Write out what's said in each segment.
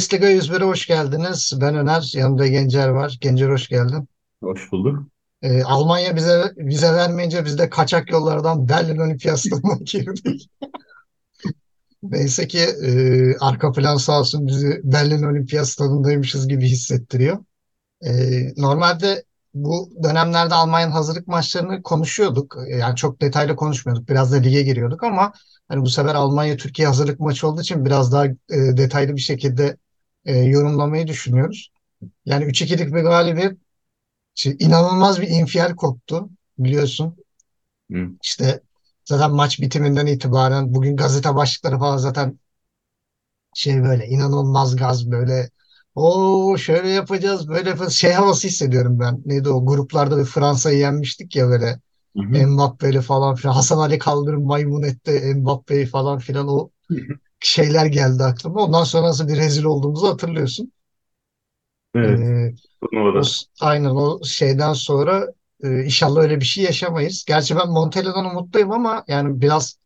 Bundesliga 101'e hoş geldiniz. Ben Öner, yanımda Gencer var. Gencer hoş geldin. Hoş bulduk. Ee, Almanya bize vize vermeyince biz de kaçak yollardan Berlin Olimpiyası'na girdik. Neyse ki e, arka plan sağ olsun bizi Berlin Olimpiyat stadındaymışız gibi hissettiriyor. E, normalde bu dönemlerde Almanya'nın hazırlık maçlarını konuşuyorduk. E, Yani çok detaylı konuşmuyorduk. Biraz da lige giriyorduk ama hani bu sefer Almanya-Türkiye hazırlık maçı olduğu için biraz daha e, detaylı bir şekilde e, yorumlamayı düşünüyoruz. Yani 3-2'lik bir galibiyet şey, inanılmaz bir infial koptu biliyorsun. Hı. İşte zaten maç bitiminden itibaren bugün gazete başlıkları falan zaten şey böyle inanılmaz gaz böyle o şöyle yapacağız böyle yapacağız şey havası hissediyorum ben. Neydi o gruplarda bir Fransa'yı yenmiştik ya böyle Hı hı. Mbappe'li falan filan Hasan Ali kaldırıp maymun etti Mbappe'yi falan filan o şeyler geldi aklıma. Ondan sonra nasıl bir rezil olduğumuzu hatırlıyorsun. Evet. Ee, o aynen o şeyden sonra e, inşallah öyle bir şey yaşamayız. Gerçi ben Montella'dan umutluyum ama yani biraz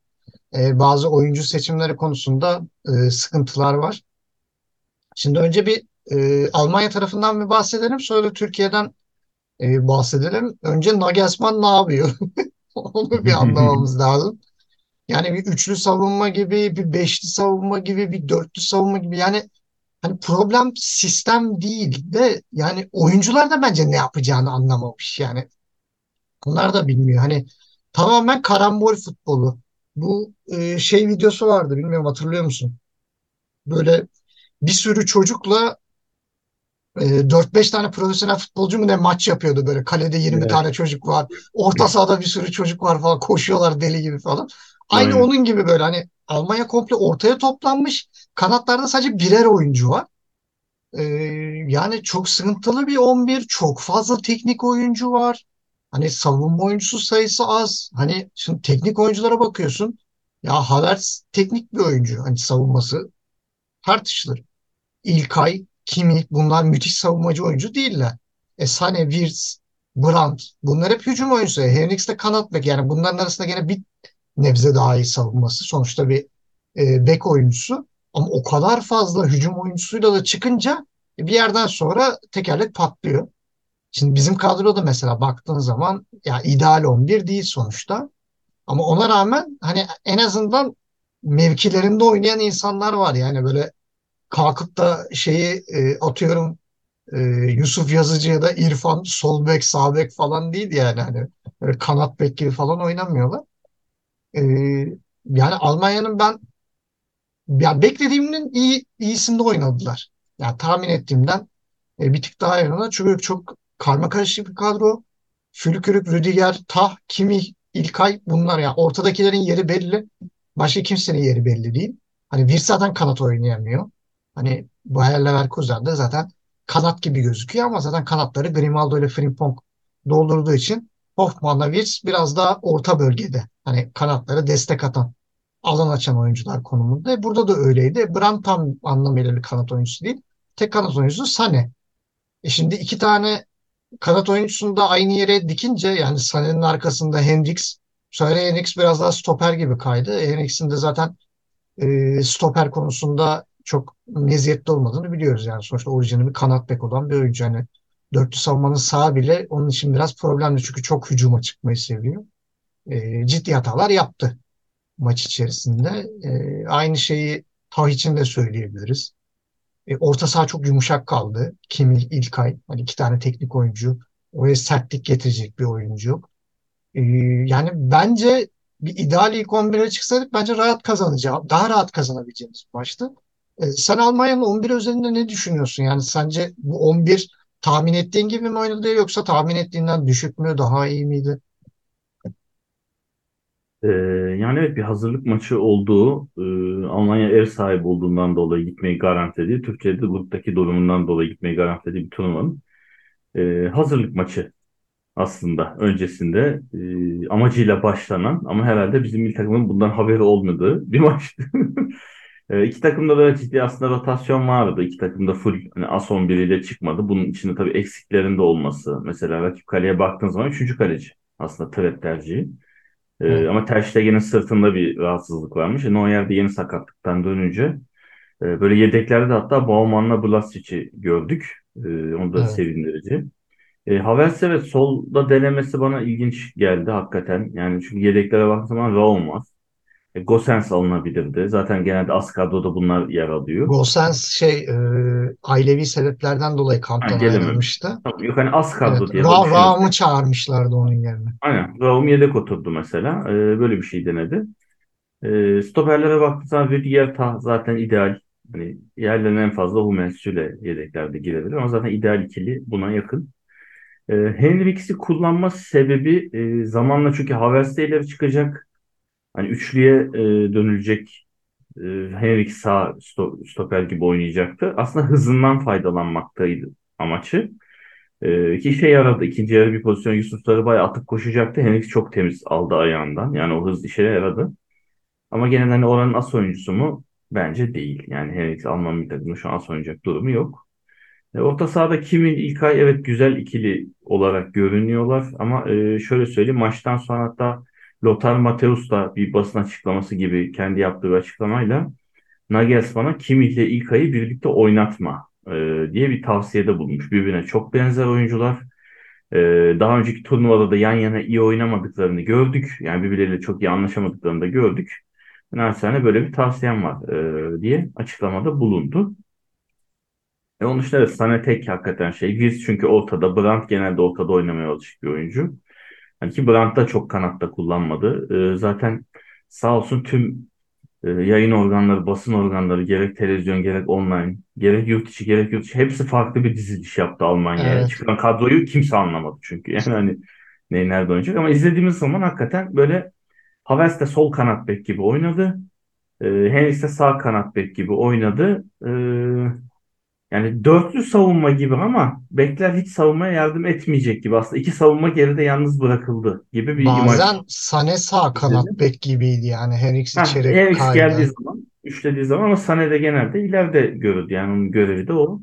e, bazı oyuncu seçimleri konusunda e, sıkıntılar var. Şimdi önce bir e, Almanya tarafından bir bahsedelim, sonra Türkiye'den e, bahsedelim. Önce Nagelsmann ne yapıyor? Onu bir anlamamız lazım. Yani bir üçlü savunma gibi, bir beşli savunma gibi, bir dörtlü savunma gibi. Yani hani problem sistem değil de yani oyuncular da bence ne yapacağını anlamamış. Yani onlar da bilmiyor. Hani tamamen karambol futbolu. Bu e, şey videosu vardı bilmiyorum hatırlıyor musun? Böyle bir sürü çocukla e, 4-5 tane profesyonel futbolcu mu ne maç yapıyordu böyle. Kalede 20 Evet. tane çocuk var. Orta sahada bir sürü çocuk var falan. Koşuyorlar deli gibi falan. Aynı Aynen. onun gibi böyle hani Almanya komple ortaya toplanmış. Kanatlarda sadece birer oyuncu var. Ee, yani çok sıkıntılı bir 11. Çok fazla teknik oyuncu var. Hani savunma oyuncusu sayısı az. Hani şimdi teknik oyunculara bakıyorsun. Ya Havertz teknik bir oyuncu. Hani savunması tartışılır. İlkay, Kimmich bunlar müthiş savunmacı oyuncu değiller. E Sané, Wirtz, Brandt bunlar hep hücum oyuncusu. E, Henrichs de kanat bek. Yani bunların arasında gene bir nebze daha iyi savunması. Sonuçta bir e, bek oyuncusu. Ama o kadar fazla hücum oyuncusuyla da çıkınca bir yerden sonra tekerlek patlıyor. Şimdi bizim kadroda mesela baktığın zaman ya ideal 11 değil sonuçta. Ama ona rağmen hani en azından mevkilerinde oynayan insanlar var. Yani böyle kalkıp da şeyi e, atıyorum e, Yusuf Yazıcı ya da İrfan sol bek sağ bek falan değil yani hani böyle kanat bek gibi falan oynamıyorlar. E, yani Almanya'nın ben ya beklediğimin iyi iyisinde oynadılar. Yani tahmin ettiğimden e, bir tık daha oynadılar. Çünkü çok karmakarışık bir kadro. Fülkürük, Rüdiger, Tah, Kimmich, İlkay bunlar ya ortadakilerin yeri belli. Başka kimsenin yeri belli değil. Hani bir zaten kanat oynayamıyor. Hani Bayer Leverkusen de zaten kanat gibi gözüküyor ama zaten kanatları Grimaldo ile Frimpong doldurduğu için Hoffman'la Wirtz biraz daha orta bölgede. Hani kanatları destek atan, alan açan oyuncular konumunda. E, Burada da öyleydi. Brandt tam anlamıyla bir kanat oyuncusu değil. Tek kanat oyuncusu Sané. E şimdi iki tane kanat oyuncusunu da aynı yere dikince yani Sané'nin arkasında Hendrix sonra Hendrix biraz daha stoper gibi kaydı. Hendrix'in de zaten e, stoper konusunda çok meziyetli olmadığını biliyoruz yani. Sonuçta orijinali bir kanat bek olan bir oyuncu. Yani dörtlü savunmanın sağı bile onun için biraz problemli çünkü çok hücuma çıkmayı seviyor. E, ciddi hatalar yaptı maç içerisinde. E, aynı şeyi Tah için de söyleyebiliriz. E, orta saha çok yumuşak kaldı. Kimi, İlkay. Hani iki tane teknik oyuncu. Oraya sertlik getirecek bir oyuncu yok. E, yani bence bir ideal ilk 11'e çıksaydık bence rahat kazanacağım. Daha rahat kazanabileceğimiz maçtı. E, sen Almanya'nın 11 üzerinde ne düşünüyorsun? Yani sence bu 11 tahmin ettiğin gibi mi oynadı yoksa tahmin ettiğinden düşük mü, daha iyi miydi? Ee, yani evet bir hazırlık maçı olduğu, e, Almanya ev sahibi olduğundan dolayı gitmeyi garantilediği, Türkiye'de gruptaki durumundan dolayı gitmeyi garantilediği bir turnuvanın e, hazırlık maçı aslında öncesinde e, amacıyla başlanan ama herhalde bizim milli takımın bundan haberi olmadığı bir maçtı. E, iki takımda da ciddi aslında rotasyon vardı. İki takım da full hani as 11 ile çıkmadı. Bunun içinde tabii eksiklerin de olması. Mesela rakip kaleye baktığın zaman üçüncü kaleci aslında Fred tercihi. E, ama Ter Stegen'in sırtında bir rahatsızlık varmış. E, Neuer de yeni sakatlıktan dönünce E, böyle yedeklerde hatta Bauman'la Blasic'i gördük. E, onu da Evet. sevindirici. E, Havertz evet solda denemesi bana ilginç geldi hakikaten. Yani çünkü yedeklere baktığım zaman Raum var. E, Gosens alınabilirdi. Zaten genelde az kadroda bunlar yer alıyor. Gosens şey e, ailevi sebeplerden dolayı Ha, kamptan gelememiş. ayrılmıştı. Yok hani az Evet. kadro diye Ra Raum'u çağırmışlardı onun yerine. Aynen. Raum yedek oturdu mesela. E, böyle bir şey denedi. E, stoperlere baktığımız zaman Rüdiger ta zaten ideal. Hani yerlerine en fazla Hummels Süle yedeklerde girebilir ama zaten ideal ikili buna yakın. E, Henriks'i kullanma sebebi e, zamanla çünkü Havertz de ileri çıkacak. Hani üçlüye e, dönülecek e, Henriks sağ sto- stoper gibi oynayacaktı. Aslında hızından faydalanmaktaydı amacı. E, ki işe yaradı. İkinci yarı bir pozisyon Yusuf Sarıbay atıp koşacaktı. Henriks çok temiz aldı ayağından. Yani o hız işe yaradı. Ama gene de hani oranın as oyuncusu mu? Bence değil. Yani Henriks Alman bir takımda şu an as oynayacak durumu yok. E, orta sahada Kimin İlkay evet güzel ikili olarak görünüyorlar ama e, şöyle söyleyeyim maçtan sonra hatta Lothar Matthäus da bir basın açıklaması gibi kendi yaptığı bir açıklamayla Nagelsmann'a Kimmih ile İlkay'ı birlikte oynatma e, diye bir tavsiyede bulunmuş. Birbirine çok benzer oyuncular. E, daha önceki turnuvada da yan yana iyi oynamadıklarını gördük. Yani birbirleriyle çok iyi anlaşamadıklarını da gördük. Naçizane böyle bir tavsiyem var e, diye açıklamada bulundu. E onun dışında evet, Sané tek hakikaten şey. Giz çünkü ortada. Brandt genelde ortada oynamaya alışık bir oyuncu. Hani ki Brandt da çok kanatta kullanmadı. E, zaten sağ olsun tüm e, yayın organları, basın organları gerek televizyon gerek online, gerek yurt içi gerek yurt dışı hepsi farklı bir diziliş yaptı Almanya'ya. Evet. Çıkan kadroyu kimse anlamadı çünkü. Yani hani ne nerede oynayacak ama izlediğimiz zaman hakikaten böyle Havertz de sol kanat bek gibi oynadı. E, Henriks de sağ kanat bek gibi oynadı. E, yani dörtlü savunma gibi ama bekler hiç savunmaya yardım etmeyecek gibi. Aslında iki savunma geride yalnız bırakıldı gibi bir Bazen Sané sağ kanat bek gibiydi yani. Henriks Ha, içeri Henriks geldiği kaydı. zaman, üçlediği zaman ama Sané de genelde ileride görüldü. Yani onun görevi de o.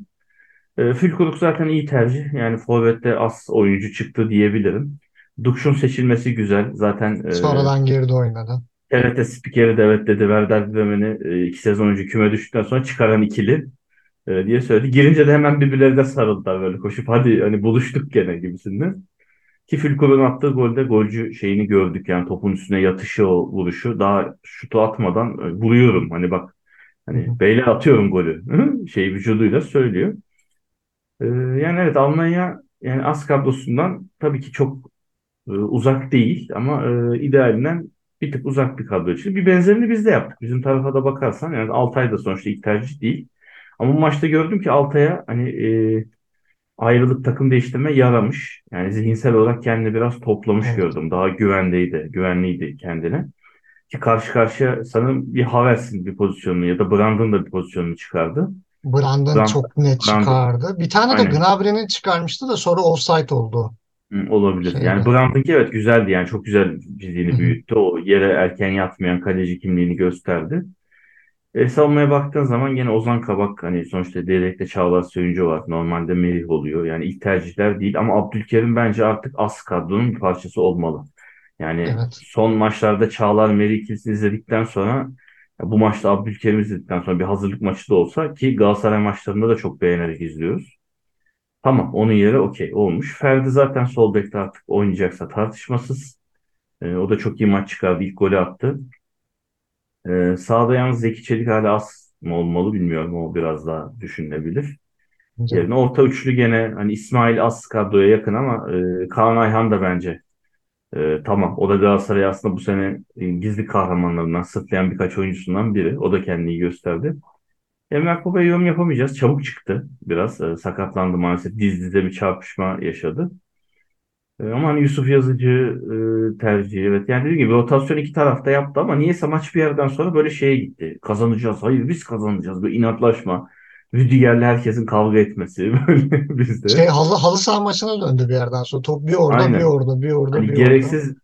E, Füllkrug zaten iyi tercih. Yani forvette az oyuncu çıktı diyebilirim. Dukş'un seçilmesi güzel. Zaten e, Sonradan geride oynadı. TRT spikeri de evet dedi. Werder Bremen'i e, iki sezon önce küme düştükten sonra çıkaran ikili e, diye söyledi. Girince de hemen birbirlerine sarıldılar böyle koşup hadi hani buluştuk gene gibisinden. Ki Fülkur'un attığı golde golcü şeyini gördük yani topun üstüne yatışı o vuruşu. Daha şutu atmadan e, vuruyorum hani bak hani beyler atıyorum golü şey vücuduyla söylüyor. E, yani evet Almanya yani az kadrosundan tabii ki çok e, uzak değil ama e, idealinden bir tık uzak bir kadro için. Bir benzerini biz de yaptık. Bizim tarafa da bakarsan yani Altay da sonuçta ilk tercih değil. Ama maçta gördüm ki Altay'a hani e, ayrılık takım değiştirme yaramış. Yani zihinsel olarak kendini biraz toplamış Evet. gördüm. Daha güvendeydi, güvenliydi kendine. Ki karşı karşıya sanırım bir Havertz'in bir pozisyonunu ya da Brandt'ın da bir pozisyonunu çıkardı. Brandon Brandt, çok net Brandt çıkardı. Bir tane de Gnabry'nin çıkarmıştı da sonra offside oldu Hı, olabilir. Yani şeyde. Brandt'ınki evet güzeldi yani çok güzel fiziğini büyüttü. O yere erken yatmayan kaleci kimliğini gösterdi. E, savunmaya baktığın zaman yine Ozan Kabak hani sonuçta yedekte Çağlar Söyüncü var. Normalde Melih oluyor. Yani ilk tercihler değil ama Abdülkerim bence artık az kadronun bir parçası olmalı. Yani Evet. son maçlarda Çağlar Melih ikilisini izledikten sonra bu maçta Abdülkerim izledikten sonra bir hazırlık maçı da olsa ki Galatasaray maçlarında da çok beğenerek izliyoruz. Tamam onun yeri okey olmuş. Ferdi zaten sol bekte artık oynayacaksa tartışmasız. E, o da çok iyi maç çıkardı. İlk golü attı. E, sağda yalnız Zeki Çelik hala az mı olmalı bilmiyorum. O biraz daha düşünülebilir. Bence. Yerine orta üçlü gene hani İsmail az kadroya yakın ama e, Kaan Ayhan da bence e, tamam. O da Galatasaray aslında bu sene e, gizli kahramanlarından sırtlayan birkaç oyuncusundan biri. O da kendini gösterdi. Emrah Baba'ya yorum yapamayacağız. Çabuk çıktı biraz. E, sakatlandı maalesef. Diz dize bir çarpışma yaşadı. E, ama hani Yusuf Yazıcı e, tercihi evet. Yani dediğim gibi rotasyon iki tarafta yaptı ama niyeyse maç bir yerden sonra böyle şeye gitti. Kazanacağız. Hayır biz kazanacağız. Böyle inatlaşma. Rüdiger'le herkesin kavga etmesi böyle bizde. Şey halı, halı saha maçına döndü bir yerden sonra. Top bir orada, bir Aynen. orada, bir orada, Hani bir orada. gereksiz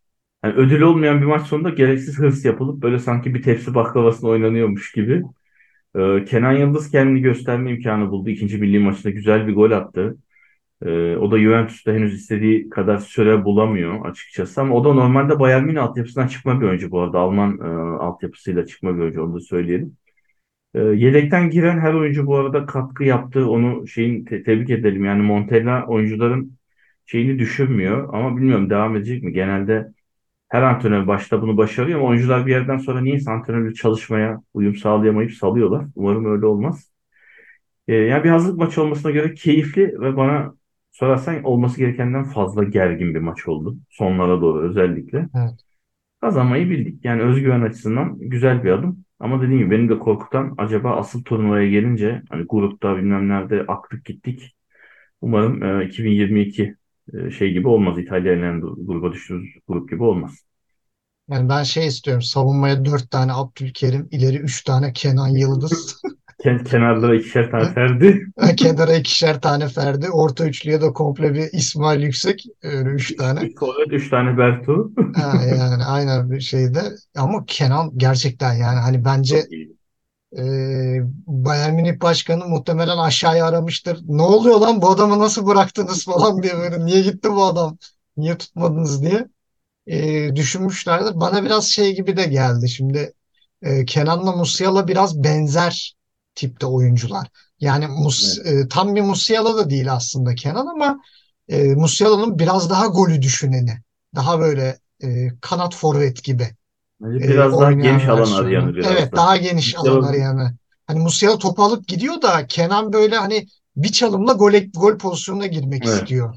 hani ödül olmayan bir maç sonunda gereksiz hırs yapılıp böyle sanki bir tepsi baklavasına oynanıyormuş gibi. Ee, Kenan Yıldız kendini gösterme imkanı buldu. İkinci milli maçında güzel bir gol attı. Ee, o da Juventus'ta henüz istediği kadar süre bulamıyor açıkçası. Ama o da normalde Bayern Münih altyapısından çıkma bir oyuncu bu arada. Alman e, altyapısıyla çıkma bir oyuncu onu da söyleyelim. E, yedekten giren her oyuncu bu arada katkı yaptı. Onu şeyin te- tebrik edelim. Yani Montella oyuncuların şeyini düşürmüyor ama bilmiyorum devam edecek mi? Genelde her antrenör başta bunu başarıyor ama oyuncular bir yerden sonra niye antrenörle çalışmaya uyum sağlayamayıp salıyorlar. Umarım öyle olmaz. E, yani bir hazırlık maçı olmasına göre keyifli ve bana sorarsan olması gerekenden fazla gergin bir maç oldu. Sonlara doğru özellikle. Evet. Kazanmayı bildik. Yani özgüven açısından güzel bir adım. Ama dediğim gibi beni de korkutan acaba asıl turnuvaya gelince hani grupta bilmem nerede aktık gittik. Umarım e, 2022 e, şey gibi olmaz. İtalya ile gruba düştüğümüz grup gibi olmaz. Yani ben şey istiyorum. Savunmaya dört tane Abdülkerim, ileri üç tane Kenan Yıldız. Ken kenarlara ikişer tane Ferdi. Kenara ikişer tane Ferdi. Orta üçlüye de komple bir İsmail Yüksek. Öyle üç tane. Üç forvet, üç tane Bertu. Ha, yani aynen bir şeyde. Ama Kenan gerçekten yani hani bence e, Bayern Münih Başkanı muhtemelen aşağıya aramıştır. Ne oluyor lan bu adamı nasıl bıraktınız falan diye böyle. Niye gitti bu adam? Niye tutmadınız diye e, düşünmüşlerdir. Bana biraz şey gibi de geldi. Şimdi e, Kenan'la Musiala biraz benzer tipte oyuncular. Yani Mus, Evet. e, tam bir Musiala da değil aslında Kenan ama e, Musiala'nın biraz daha golü düşüneni. Daha böyle e, kanat forvet gibi Bence e, biraz daha oynayan geniş alan arayanı biraz Evet da. daha geniş alan Mustafa- arayanı. Hani Musiala topu alıp gidiyor da Kenan böyle hani bir çalımla gol, gol pozisyonuna girmek Evet. istiyor.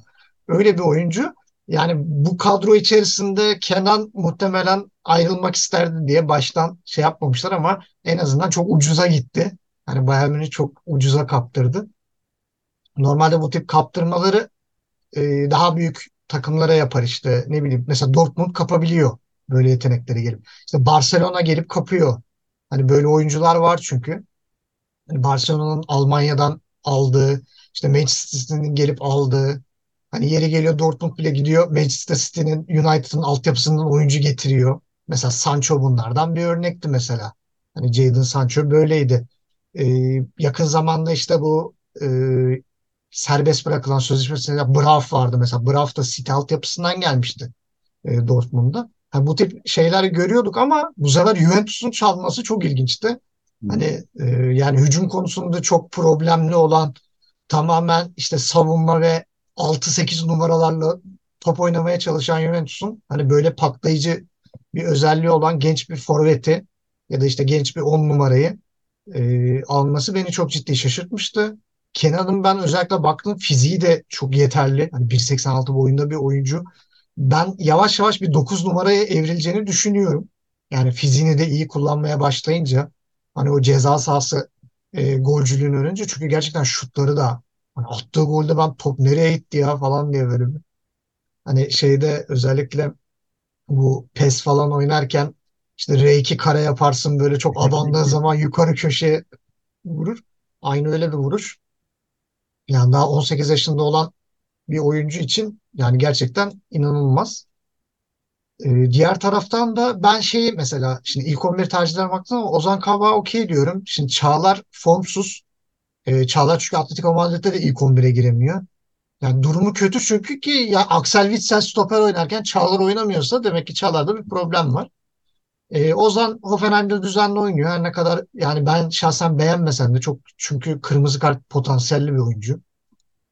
Öyle bir oyuncu. Yani bu kadro içerisinde Kenan muhtemelen ayrılmak isterdi diye baştan şey yapmamışlar ama en azından çok ucuza gitti. Hani Bayern Münih çok ucuza kaptırdı. Normalde bu tip kaptırmaları e, daha büyük takımlara yapar işte ne bileyim mesela Dortmund kapabiliyor böyle yetenekleri gelip. İşte Barcelona gelip kapıyor. Hani böyle oyuncular var çünkü. Hani Barcelona'nın Almanya'dan aldığı, işte Manchester City'nin gelip aldığı, hani yeri geliyor Dortmund bile gidiyor Manchester City'nin United'ın altyapısından oyuncu getiriyor. Mesela Sancho bunlardan bir örnekti mesela. Hani Jadon Sancho böyleydi. Ee, yakın zamanda işte bu e, serbest bırakılan sözleşmesinde Braaf vardı mesela. Braaf da City altyapısından gelmişti e, Dortmund'da. Ha, bu tip şeyler görüyorduk ama bu sefer Juventus'un çalması çok ilginçti. Hani e, yani hücum konusunda çok problemli olan tamamen işte savunma ve 6-8 numaralarla top oynamaya çalışan Juventus'un hani böyle patlayıcı bir özelliği olan genç bir forveti ya da işte genç bir 10 numarayı e, alması beni çok ciddi şaşırtmıştı. Kenan'ın ben özellikle baktım fiziği de çok yeterli. Hani 1.86 boyunda bir oyuncu. Ben yavaş yavaş bir 9 numaraya evrileceğini düşünüyorum. Yani fiziğini de iyi kullanmaya başlayınca hani o ceza sahası e, golcülüğünü öğrenince çünkü gerçekten şutları da hani attığı golde ben top nereye gitti ya falan diye böyle bir hani şeyde özellikle bu PES falan oynarken işte R2 kare yaparsın böyle çok abandığın zaman yukarı köşeye vurur. Aynı öyle bir vuruş. Yani daha 18 yaşında olan bir oyuncu için yani gerçekten inanılmaz. Ee, diğer taraftan da ben şeyi mesela şimdi ilk 11 tercihlerine baktım ama Ozan Kabak'a okey diyorum. Şimdi Çağlar formsuz. Ee, Çağlar çünkü Atletico Madrid'de de ilk 11'e giremiyor. Yani durumu kötü çünkü ki ya Axel Witsel stoper oynarken Çağlar oynamıyorsa demek ki Çağlar'da bir problem var. Ee, Ozan Hoffenheim'de düzenli oynuyor. Her ne kadar yani ben şahsen beğenmesem de çok çünkü kırmızı kart potansiyelli bir oyuncu.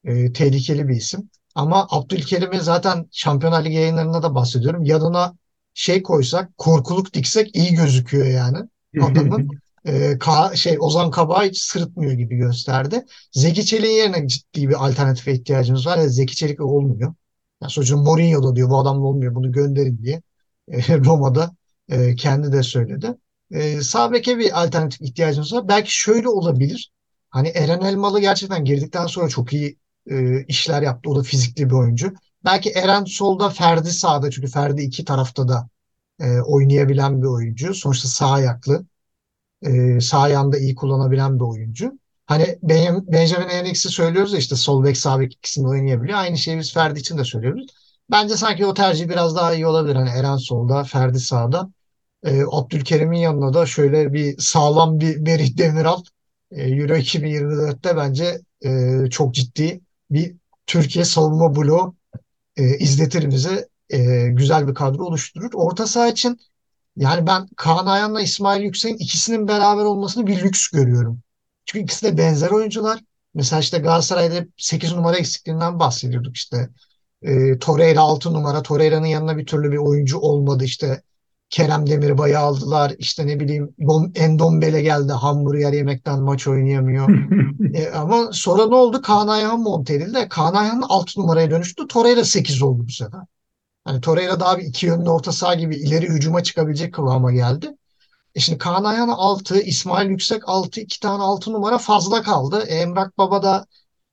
Ee, tehlikeli bir isim. Ama Abdülkerim'i zaten Şampiyonlar Ligi yayınlarında da bahsediyorum. Yanına şey koysak, korkuluk diksek iyi gözüküyor yani adamın. Ee, Ka- şey Ozan Kabak'ı hiç sırıtmıyor gibi gösterdi. Zeki Çelik'in yerine ciddi bir alternatife ihtiyacımız var. Ya Zeki Çelik olmuyor. Ya sonuçta Mourinho da diyor bu adamla olmuyor bunu gönderin diye. E, Roma'da e, kendi de söyledi. E, sağ bir alternatif ihtiyacımız var. Belki şöyle olabilir. Hani Eren Elmalı gerçekten girdikten sonra çok iyi e, işler yaptı. O da fizikli bir oyuncu. Belki Eren solda, Ferdi sağda. Çünkü Ferdi iki tarafta da e, oynayabilen bir oyuncu. Sonuçta sağ ayaklı. E, sağ ayağını da iyi kullanabilen bir oyuncu. Hani Benjamin, Henrichs'i söylüyoruz ya işte sol bek sağ bek ikisini oynayabiliyor. Aynı şeyi biz Ferdi için de söylüyoruz. Bence sanki o tercih biraz daha iyi olabilir. Hani Eren solda, Ferdi sağda. E, Abdülkerim'in yanına da şöyle bir sağlam bir Merih Demiral e, Euro 2024'te bence e, çok ciddi bir Türkiye savunma bloğu e, izletir bize. E, güzel bir kadro oluşturur. Orta saha için Yani ben Kaan Ayhan'la İsmail Yüksek'in ikisinin beraber olmasını bir lüks görüyorum. Çünkü ikisi de benzer oyuncular. Mesela işte Galatasaray'da 8 numara eksikliğinden bahsediyorduk işte. E, Torreira 6 numara. Torreira'nın yanına bir türlü bir oyuncu olmadı. İşte Kerem Demirbay'ı aldılar. İşte ne bileyim Dom, Endombele geldi. Hamburger yemekten maç oynayamıyor. E, ama sonra ne oldu? Kaan Ayhan monte edildi. Kaan Ayhan 6 numaraya dönüştü. Torreira 8 oldu bu sefer. Hani Torreira daha bir iki yönlü orta saha gibi ileri hücuma çıkabilecek kıvama geldi. E şimdi Kaan Ayhan 6, İsmail Yüksek 6, iki tane 6 numara fazla kaldı. E, Emrak Baba da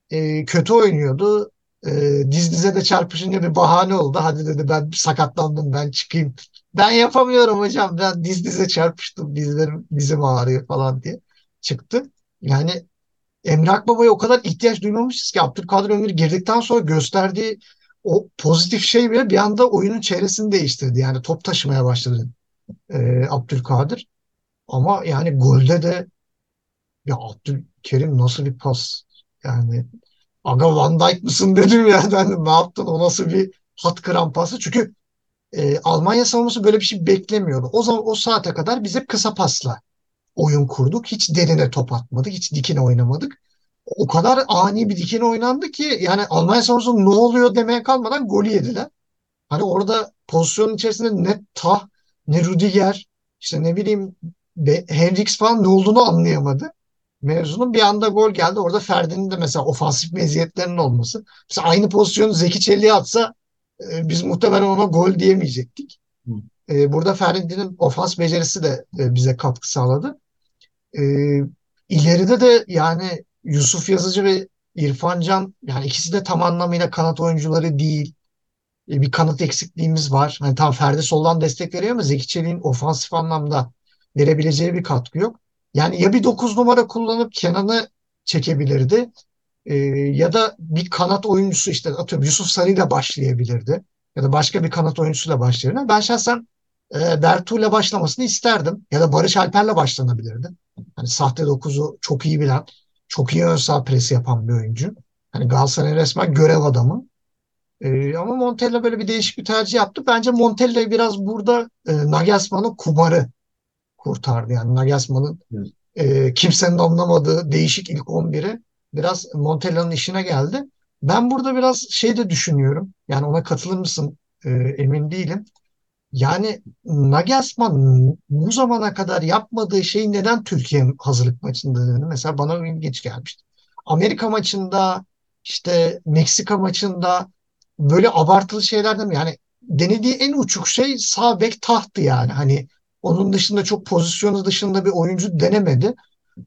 e, kötü oynuyordu. E, diz dize de çarpışınca bir bahane oldu. Hadi dedi ben sakatlandım ben çıkayım. Ben yapamıyorum hocam. Ben diz dize çarpıştım. Dizlerim, dizim ağrıyor falan diye çıktı. Yani Emrah Baba'ya o kadar ihtiyaç duymamışız ki Abdülkadir Ömür girdikten sonra gösterdiği o pozitif şey bile bir anda oyunun çevresini değiştirdi. Yani top taşımaya başladı e, Abdülkadir. Ama yani golde de ya Abdülkerim nasıl bir pas yani aga Van Dijk mısın dedim ya ben ne yaptın o nasıl bir hat kıran pası çünkü e, Almanya savunması böyle bir şey beklemiyordu. O zaman o saate kadar biz hep kısa pasla oyun kurduk. Hiç derine top atmadık. Hiç dikine oynamadık. O kadar ani bir dikine oynandı ki yani Almanya savunması ne oluyor demeye kalmadan golü yediler. Hani orada pozisyonun içerisinde ne Tah ne Rüdiger işte ne bileyim Be Hendricks falan ne olduğunu anlayamadı. Mevzunun bir anda gol geldi. Orada Ferdi'nin de mesela ofansif meziyetlerinin olması. Mesela aynı pozisyonu Zeki Çelik'e atsa e, biz muhtemelen ona gol diyemeyecektik. E, burada Ferdi'nin ofans becerisi de e, bize katkı sağladı. E, ileride de yani Yusuf Yazıcı ve İrfan Can yani ikisi de tam anlamıyla kanat oyuncuları değil. E, bir kanat eksikliğimiz var. Hani tam Ferdi soldan destek veriyor ama Zeki Çelik'in ofansif anlamda verebileceği bir katkı yok. Yani ya bir 9 numara kullanıp Kenan'ı çekebilirdi e, ya da bir kanat oyuncusu işte atıyorum Yusuf Sarı ile başlayabilirdi. Ya da başka bir kanat oyuncusuyla başlayabilirdi. Ben şahsen e, Bertu'yla başlamasını isterdim. Ya da Barış Alper'le başlanabilirdi. Hani sahte 9'u çok iyi bilen, çok iyi ön saha presi yapan bir oyuncu. Hani Galatasaray'ın resmen görev adamı. E, ama Montella böyle bir değişik bir tercih yaptı. Bence Montella biraz burada e, Nagelsmann'ın kumarı kurtardı. Yani Nagelsmann'ın e, kimsenin anlamadığı değişik ilk 11'i biraz Montella'nın işine geldi. Ben burada biraz şey de düşünüyorum. Yani ona katılır mısın e, emin değilim. Yani Nagelsmann bu zamana kadar yapmadığı şeyi neden Türkiye hazırlık maçında dedi? Mesela bana ilginç gelmişti. Amerika maçında işte Meksika maçında böyle abartılı şeyler de mi? Yani denediği en uçuk şey sağ bek tahtı yani. Hani onun dışında çok pozisyonu dışında bir oyuncu denemedi.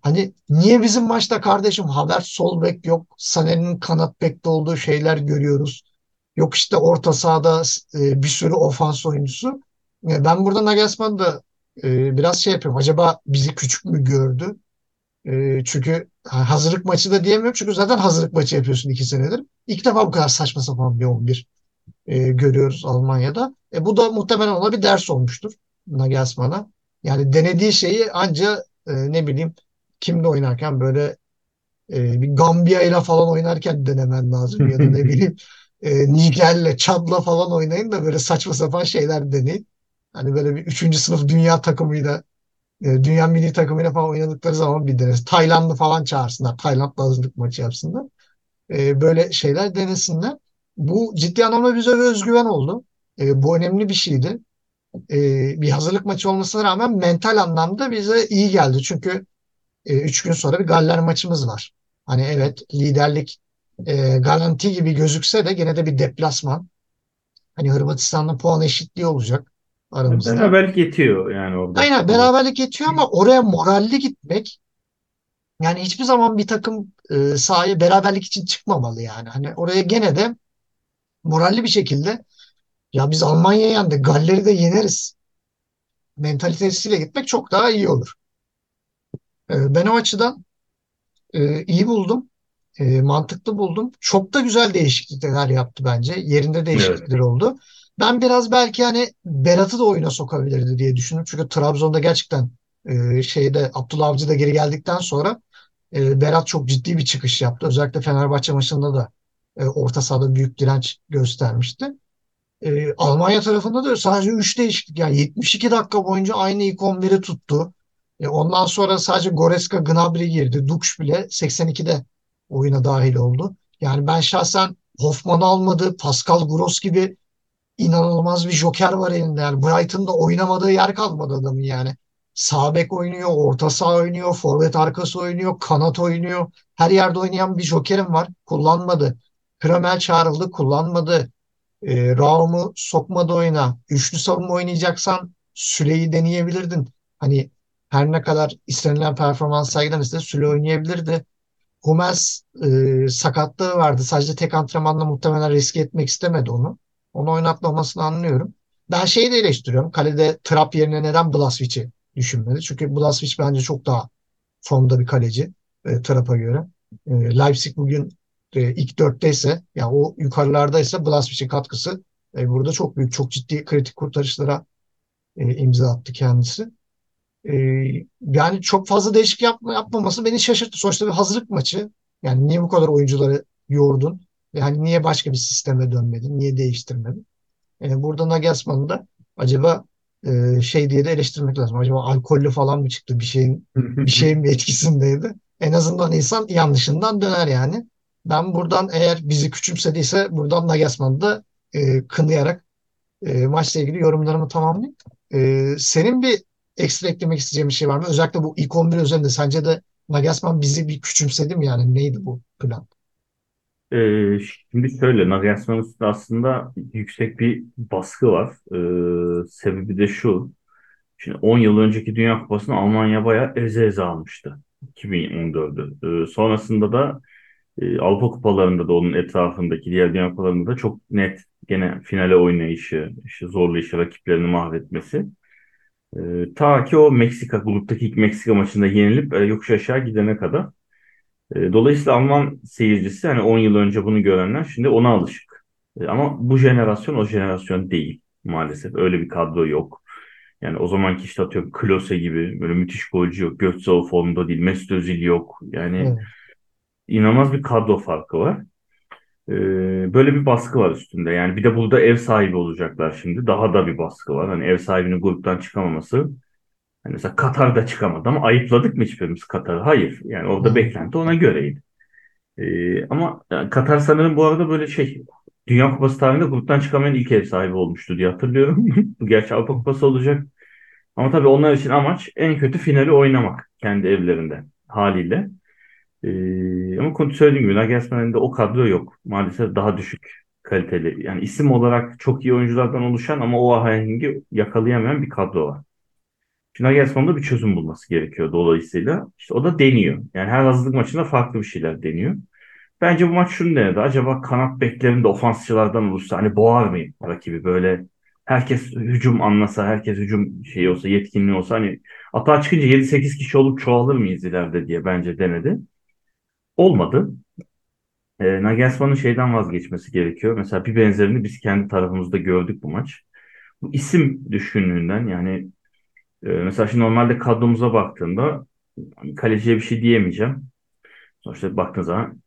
Hani niye bizim maçta kardeşim Havertz sol bek yok. Sané'nin kanat bekte olduğu şeyler görüyoruz. Yok işte orta sahada e, bir sürü ofans oyuncusu. E, ben burada Nagelsmann da e, biraz şey yapıyorum. Acaba bizi küçük mü gördü? E, çünkü hazırlık maçı da diyemiyorum. Çünkü zaten hazırlık maçı yapıyorsun iki senedir. İlk defa bu kadar saçma sapan bir 11 e, görüyoruz Almanya'da. E, bu da muhtemelen ona bir ders olmuştur Nagelsmann'a. Yani denediği şeyi anca e, ne bileyim kimle oynarken böyle e, bir Gambiya ile falan oynarken denemen lazım ya da ne bileyim e, Niger'le, Çad'la falan oynayın da böyle saçma sapan şeyler deneyin. Hani böyle bir üçüncü sınıf dünya takımıyla e, dünya milli takımıyla falan oynadıkları zaman bir denesin. Tayland'ı falan çağırsınlar. Tayland'la hazırlık maçı yapsınlar. E, böyle şeyler denesinler. Bu ciddi anlamda bize bir özgüven oldu. E, bu önemli bir şeydi. E, bir hazırlık maçı olmasına rağmen mental anlamda bize iyi geldi. Çünkü e, üç gün sonra bir Galler maçımız var. Hani evet liderlik e, garanti gibi gözükse de gene de bir deplasman. Hani Hırvatistan'la puan eşitliği olacak aramızda. Beraberlik yetiyor yani orada. Aynen beraberlik yetiyor ama oraya moralli gitmek yani hiçbir zaman bir takım e, sahaya beraberlik için çıkmamalı yani. Hani oraya gene de moralli bir şekilde ya biz Almanya'yı yendik, Galler'i de yeneriz mentalitesiyle gitmek çok daha iyi olur. E, ben o açıdan e, iyi buldum. E, mantıklı buldum. Çok da güzel değişiklikler yaptı bence. Yerinde değişiklikler evet. oldu. Ben biraz belki hani Berat'ı da oyuna sokabilirdi diye düşündüm. Çünkü Trabzon'da gerçekten e, şeyde Abdullah Avcı da geri geldikten sonra Berat çok ciddi bir çıkış yaptı. Özellikle Fenerbahçe maçında da orta sahada büyük direnç göstermişti. E, Almanya tarafında da sadece 3 değişiklik. Yani 72 dakika boyunca aynı ilk 11'i tuttu. E, ondan sonra sadece Goretzka, Gnabry girdi. Dux bile 82'de oyuna dahil oldu. Yani ben şahsen Hoffman'ı almadı. Pascal Gross gibi inanılmaz bir joker var elinde. Yani Brighton'da oynamadığı yer kalmadı adamın yani. Sağ bek oynuyor, orta saha oynuyor, forvet arkası oynuyor, kanat oynuyor. Her yerde oynayan bir jokerim var. Kullanmadı. Kramel çağrıldı, kullanmadı. E, Raum'u sokmadı oyuna. Üçlü savunma oynayacaksan Süle'yi deneyebilirdin. Hani her ne kadar istenilen performans sergilemese de Süle oynayabilirdi. Hummels e, sakatlığı vardı. Sadece tek antrenmanla muhtemelen riske etmek istemedi onu. Onu oynatmamasını anlıyorum. Ben şeyi de eleştiriyorum. Kalede Trapp yerine neden Blaswic'i düşünmedi? Çünkü Blaswich bence çok daha formda bir kaleci e, Trapp'a göre. E, Leipzig bugün e, ilk dörtteyse ya o yukarılardaysa Blaswich'in katkısı e, burada çok büyük, çok ciddi kritik kurtarışlara e, imza attı kendisi. E, yani çok fazla değişik yapma, yapmaması beni şaşırttı. Sonuçta bir hazırlık maçı. Yani niye bu kadar oyuncuları yordun? Yani niye başka bir sisteme dönmedin? Niye değiştirmedin? E, burada Nagelsmann'ı da acaba e, şey diye de eleştirmek lazım. Acaba alkollü falan mı çıktı? Bir şeyin bir şeyin bir etkisindeydi. En azından insan yanlışından döner yani. Ben buradan eğer bizi küçümsediyse buradan Nagelsmann'ı da e, kınayarak e, maçla ilgili yorumlarımı tamamlayayım. E, senin bir ekstra eklemek isteyeceğin bir şey var mı? Özellikle bu ilk 11 üzerinde sence de Nagelsmann bizi bir küçümsedi mi yani? Neydi bu plan? Ee, şimdi şöyle Nagelsmann üstünde aslında yüksek bir baskı var. Ee, sebebi de şu. Şimdi 10 yıl önceki Dünya Kupası'nı Almanya bayağı eze eze almıştı. 2014'ü. Ee, sonrasında da e, Avrupa Kupalarında da onun etrafındaki diğer Dünya Kupalarında da çok net gene finale oynayışı, işte zorlayışı, rakiplerini mahvetmesi. Ee, ta ki o Meksika, gruptaki ilk Meksika maçında yenilip e, yokuş aşağı gidene kadar. E, Dolayısıyla Alman seyircisi hani 10 yıl önce bunu görenler şimdi ona alışık. E, Ama bu jenerasyon o jenerasyon değil maalesef. Öyle bir kadro yok. Yani o zamanki işte atıyorum Klose gibi böyle müthiş golcü yok. Götze o formda değil. Mesut Özil yok. Yani Evet. inanılmaz bir kadro farkı var. E, Böyle bir baskı var üstünde. Yani bir de burada ev sahibi olacaklar şimdi. Daha da bir baskı var. Hani ev sahibinin gruptan çıkamaması. Hani mesela Katar'da çıkamadı ama ayıpladık mı hiçbirimiz Katar'ı? Hayır. Yani orada beklenti ona göreydi. Ee, ama yani Katar sanırım bu arada böyle şey Dünya Kupası tarihinde gruptan çıkamayan ilk ev sahibi olmuştu diye hatırlıyorum. Bu gerçi Avrupa Kupası olacak. Ama tabii onlar için amaç en kötü finali oynamak kendi evlerinde haliyle. Ee, ama söylediğim gibi Nagelsmann'ın o kadro yok. Maalesef daha düşük kaliteli. Yani isim olarak çok iyi oyunculardan oluşan ama o ahengi yakalayamayan bir kadro var. Şimdi Nagelsmann'da bir çözüm bulması gerekiyor dolayısıyla. İşte o da deniyor. Yani her hazırlık maçında farklı bir şeyler deniyor. Bence bu maç şunu denedi. Acaba kanat beklerinde ofansçılardan olursa hani boğar mıyım rakibi böyle herkes hücum anlasa, herkes hücum şeyi olsa, yetkinliği olsa hani atağa çıkınca 7-8 kişi olup çoğalır mıyız ileride diye bence denedi. Olmadı. E, Nagelsmann'ın şeyden vazgeçmesi gerekiyor. Mesela bir benzerini biz kendi tarafımızda gördük bu maç. Bu isim düşkünlüğünden yani e, mesela şimdi normalde kadromuza baktığında hani kaleciye bir şey diyemeyeceğim. Sonuçta baktığın zaman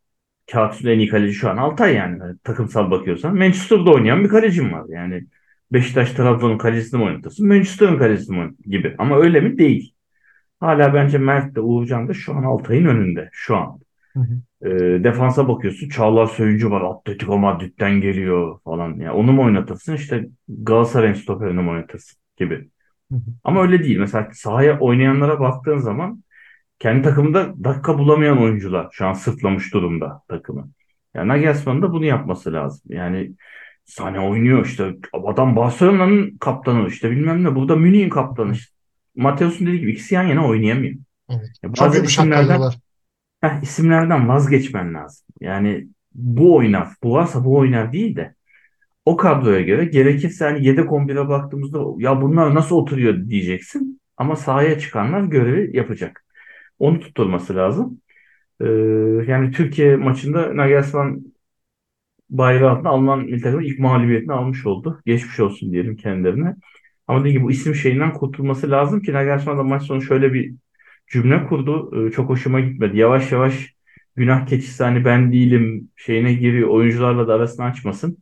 kağıt üstünde en iyi kaleci şu an Altay yani. Yani takımsal bakıyorsan. Manchester'da oynayan bir kalecim var. Yani Beşiktaş Trabzon'un kalecisini mi oynatırsın? Manchester'ın kalecisini mi gibi. Ama öyle mi? Değil. Hala bence Mert de Uğurcan da şu an Altay'ın önünde. Şu an. Hı hı. E, defansa bakıyorsun. Çağlar Söyüncü var. Atletico Madrid'den geliyor falan. Yani onu mu oynatırsın? İşte Galatasaray'ın stoperini mi oynatırsın gibi. Hı. Ama öyle değil. Mesela sahaya oynayanlara baktığın zaman kendi takımında dakika bulamayan oyuncular şu an sırtlamış durumda takımı. Yani Nagelsmann'ın da bunu yapması lazım. Yani Sane oynuyor işte adam Barcelona'nın kaptanı işte bilmem ne burada Münih'in kaptanı işte. Mateus'un dediği gibi ikisi yan yana oynayamıyor. Evet. Ya Çok bazı yumuşak isimlerden. Heh, isimlerden vazgeçmen lazım. Yani bu oynar, bu varsa bu oynar değil de o kadroya göre gerekirse hani yedek 11'e baktığımızda ya bunlar nasıl oturuyor diyeceksin. Ama sahaya çıkanlar görevi yapacak. Onu tutturması lazım. Ee, yani Türkiye maçında Nagelsmann bayrağı altında Alman milli takımı ilk mağlubiyetini almış oldu. Geçmiş olsun diyelim kendilerine. Ama dediğim gibi bu isim şeyinden kurtulması lazım ki Nagelsmann da maç sonu şöyle bir cümle kurdu. Ee, çok hoşuma gitmedi. Yavaş yavaş günah keçisi hani ben değilim şeyine giriyor. Oyuncularla da arasını açmasın.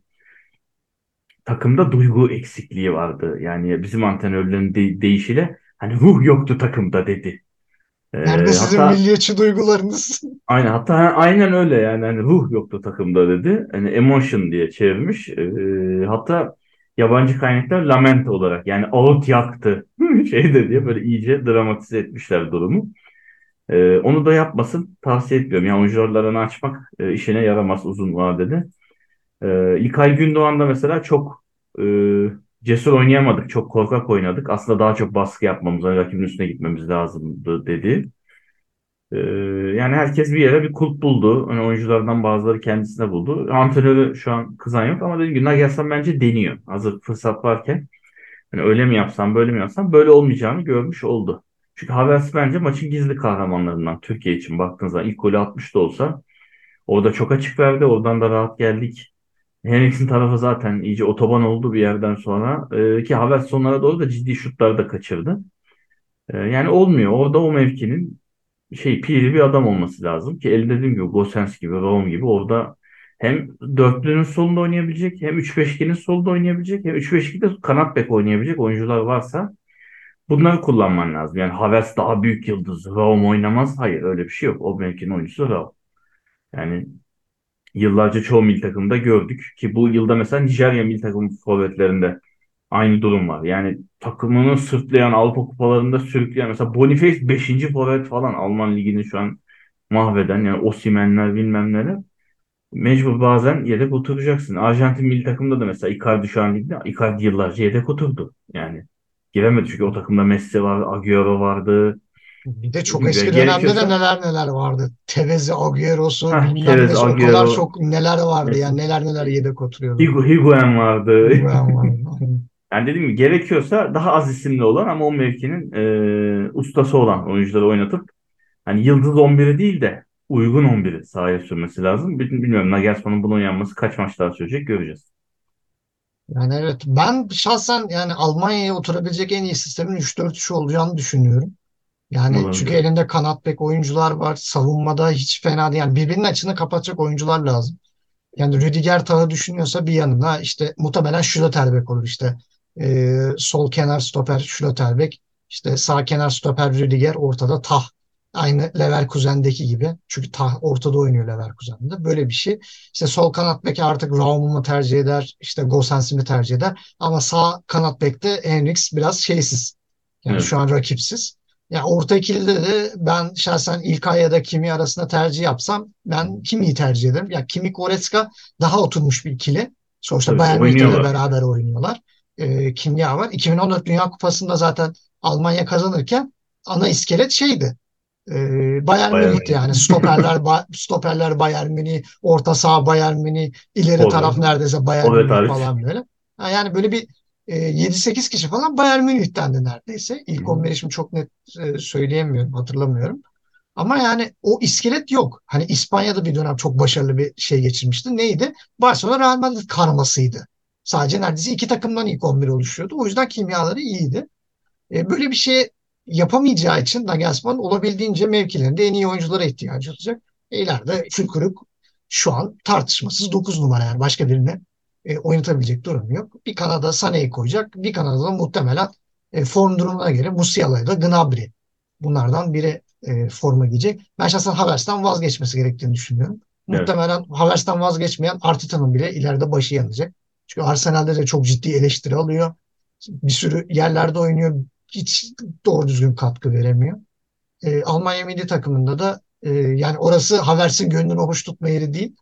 takımda duygu eksikliği vardı. Yani bizim antrenörlerin de- deyişiyle hani ruh yoktu takımda dedi. Nerede Ee, sizin hatta milliyetçi duygularınız? aynen hatta aynen öyle yani hani ruh yoktu takımda dedi. Hani emotion diye çevirmiş. Ee, hatta yabancı kaynaklar lament olarak yani ağıt yaktı şeyde diye böyle iyice dramatize etmişler durumu. Ee, onu da yapmasın tavsiye etmiyorum. Yani oyuncularını açmak e, işine yaramaz uzun vadede. Ee, İlkay Gündoğan da mesela çok e, cesur oynayamadık. Çok korkak oynadık. Aslında daha çok baskı yapmamız, rakibin üstüne gitmemiz lazımdı dedi. Ee, yani herkes bir yere bir kulp buldu. Hani oyunculardan bazıları kendisine buldu. Antrenörü şu an kızan yok ama dediğim gibi Nagelsmann bence deniyor. Hazır fırsat varken. Hani öyle mi yapsam, böyle mi yapsam böyle olmayacağını görmüş oldu. Çünkü Havertz bence maçın gizli kahramanlarından Türkiye için baktığınız zaman ilk golü atmış da olsa orada çok açık verdi. Oradan da rahat geldik. Henriks'in tarafı zaten iyice otoban oldu bir yerden sonra. Ee, ki Havertz sonlara doğru da ciddi şutlar da kaçırdı. Ee, yani olmuyor. Orada o mevkinin şey piri bir adam olması lazım ki elde dediğim gibi Gosens gibi, Raum gibi orada hem dörtlünün solunda oynayabilecek hem 3-5-2'nin solunda oynayabilecek hem 3-5-2'de kanat bek oynayabilecek oyuncular varsa bunları kullanman lazım. Yani Havertz daha büyük yıldız. Raum oynamaz. Hayır öyle bir şey yok. O mevkinin oyuncusu Raum. Yani Yıllarca çoğu milli takımda gördük ki bu yılda mesela Nijerya milli takım forvetlerinde aynı durum var. Yani takımını sırtlayan Avrupa kupalarında sürükleyen mesela Boniface beşinci forvet falan Alman ligini şu an mahveden yani Osimhen'ler bilmem neler. Mecbur bazen yedek oturacaksın. Arjantin milli takımda da mesela Icardi şu an ligde Icardi yıllarca yedek oturdu. Yani giremedi çünkü o takımda Messi var, Agüero vardı. Bir de çok eski dönemde de gerekiyorsa neler neler vardı. Tevez'i, Agüero'su Heh, bilmem Tevez, nesi o kadar Agüero, çok neler vardı Messi, yani neler neler yedek oturuyordu. Higu- Higuain vardı. Higuain vardı. Yani dediğim gibi gerekiyorsa daha az isimli olan ama o mevkinin e, ustası olan oyuncuları oynatıp hani yıldız 11'i değil de uygun 11'i sahaya sürmesi lazım. Bil- Bilmiyorum Nagelsmann'ın buna uyanması kaç maç daha sürecek göreceğiz. Yani evet ben şahsen yani Almanya'ya oturabilecek en iyi sistemin 3-4-3 olacağını düşünüyorum. Yani çünkü Olabilir. elinde kanat bek oyuncular var. Savunmada hiç fena değil. Yani birbirinin açını kapatacak oyuncular lazım. Yani Rüdiger Tah'ı düşünüyorsa bir yanına işte muhtemelen Schlotterbeck olur işte. Ee, sol kenar stoper Schlotterbeck. işte sağ kenar stoper Rüdiger. Ortada Tah. Aynı Leverkusen'deki gibi. Çünkü Tah ortada oynuyor Leverkusen'de. Böyle bir şey. İşte sol kanat beki artık Raum'u mu tercih eder? işte Gosens'i mi tercih eder? Ama sağ kanat bekte Henriks biraz şeysiz. Yani Evet. şu an rakipsiz. Ya orta ikilide de ben şahsen İlkay ya da Kimi arasında tercih yapsam ben Kimi'yi tercih ederim. Ya Kimi Goretzka daha oturmuş bir ikili. Sonuçta Tabii Bayern Münih'le beraber oynuyorlar. Ee, kimya var. 2014 Dünya Kupası'nda zaten Almanya kazanırken ana iskelet şeydi. Ee, Bayern Bayern Münih. yani. Stoperler, ba- stoperler Bayern Münih, orta saha Bayern Münih, ileri taraf Forvet. neredeyse Bayern Forvet Münih falan böyle. Ha, yani böyle bir e, 7-8 kişi falan Bayern Münih'tendi neredeyse. İlk hı. 11'i şimdi çok net e, söyleyemiyorum, hatırlamıyorum. Ama yani o iskelet yok. Hani İspanya'da bir dönem çok başarılı bir şey geçirmişti. Neydi? Barcelona Real Madrid karmasıydı. Sadece neredeyse iki takımdan ilk 11 oluşuyordu. O yüzden kimyaları iyiydi. E, böyle bir şey yapamayacağı için Nagelsmann olabildiğince mevkilerinde en iyi oyunculara ihtiyacı olacak. E, ileride Füllkrug şu an tartışmasız 9 numara yani başka birine e, oynatabilecek durum yok. Bir kanada Sané'yi koyacak. Bir kanada da muhtemelen e, form durumuna göre Musiala ya da Gnabry. Bunlardan biri e, forma giyecek. Ben şahsen Havertz'ten vazgeçmesi gerektiğini düşünüyorum. Evet. Muhtemelen Havertz'ten vazgeçmeyen Arteta'nın bile ileride başı yanacak. Çünkü Arsenal'de de çok ciddi eleştiri alıyor. Bir sürü yerlerde oynuyor. Hiç doğru düzgün katkı veremiyor. E, Almanya milli takımında da e, yani orası Havertz'in gönlünü hoş tutma yeri değil.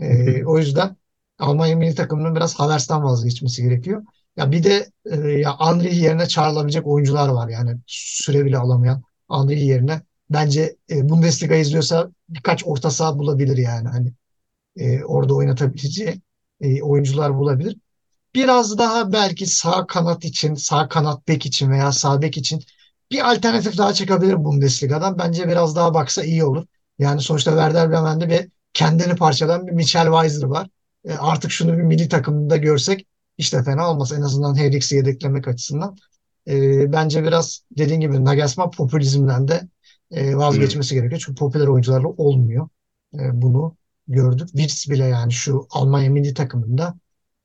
E, o yüzden Almanya milli takımının biraz Havertz'ten vazgeçmesi gerekiyor. Ya bir de e, ya Henry yerine çağrılabilecek oyuncular var yani süre bile alamayan Henry yerine bence e, Bundesliga izliyorsa birkaç orta saha bulabilir yani hani e, orada oynatabileceği e, oyuncular bulabilir. Biraz daha belki sağ kanat için, sağ kanat bek için veya sağ bek için bir alternatif daha çıkabilir Bundesliga'dan. Bence biraz daha baksa iyi olur. Yani sonuçta Werder Bremen'de bir kendini parçalayan bir Michel Weiser var. E, artık şunu bir milli takımda görsek de fena olmaz. En azından Henriks'i yedeklemek açısından. E, bence biraz dediğin gibi Nagelsmann popülizmden de e, vazgeçmesi gerekiyor. Çünkü popüler oyuncularla olmuyor. E, bunu gördük. Wirtz bile yani şu Almanya milli takımında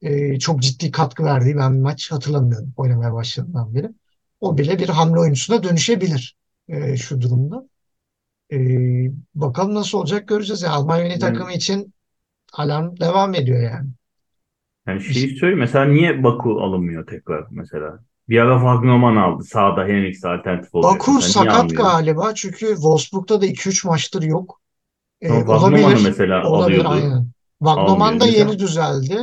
e, çok ciddi katkı verdiği ben bir maç hatırlamıyorum oynamaya başladığından beri. O bile bir hamle oyuncusuna dönüşebilir e, şu durumda. E, bakalım nasıl olacak göreceğiz. Yani Almanya milli Yani, takımı için alarm devam ediyor yani. yani şeyi söyleyeyim. Mesela niye Baku alınmıyor tekrar mesela? Bir ara Wagnerman aldı. Sağda Henriks alternatif olacak. Bakur Mesela sakat galiba çünkü Wolfsburg'da da 2-3 maçtır yok. E, mesela Olabilir alıyordu. aynen. Da yeni düzeldi.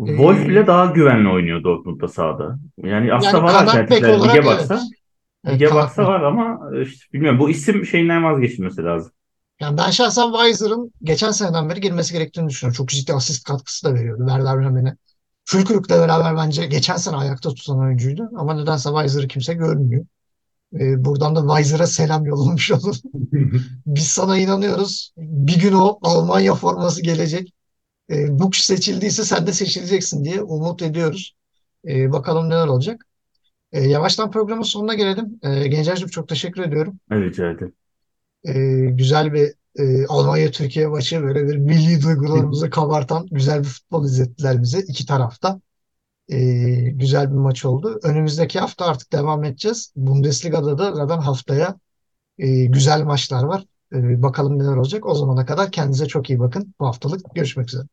E, Wolf bile daha güvenli oynuyor Dortmund'da sağda. Yani aslında yani var alternatifler. Lige baksa, Evet, lige baksa var ama işte bilmiyorum. Bu isim şeyinden vazgeçilmesi lazım. Yani ben şahsen Weiser'ın geçen seneden beri girmesi gerektiğini düşünüyorum. Çok ciddi asist katkısı da veriyordu. Werder Bremen'e. Fülkrük'le beraber bence geçen sene ayakta tutan oyuncuydu. Ama nedense Weiser'ı kimse görmüyor. Ee, buradan da Weiser'a selam yollamış olur. Biz sana inanıyoruz. Bir gün o Almanya forması gelecek. Ee, Buç seçildiyse sen de seçileceksin diye umut ediyoruz. Ee, bakalım neler olacak. Ee, yavaştan programın sonuna gelelim. Ee, Gencerciğim çok teşekkür ediyorum. Rica ederim. e, güzel bir e, Almanya-Türkiye maçı böyle bir milli duygularımızı kabartan güzel bir futbol izlettiler bize iki tarafta. E, güzel bir maç oldu. Önümüzdeki hafta artık devam edeceğiz. Bundesliga'da da zaten haftaya e, güzel maçlar var. E, bakalım neler olacak. O zamana kadar kendinize çok iyi bakın. Bu haftalık görüşmek üzere.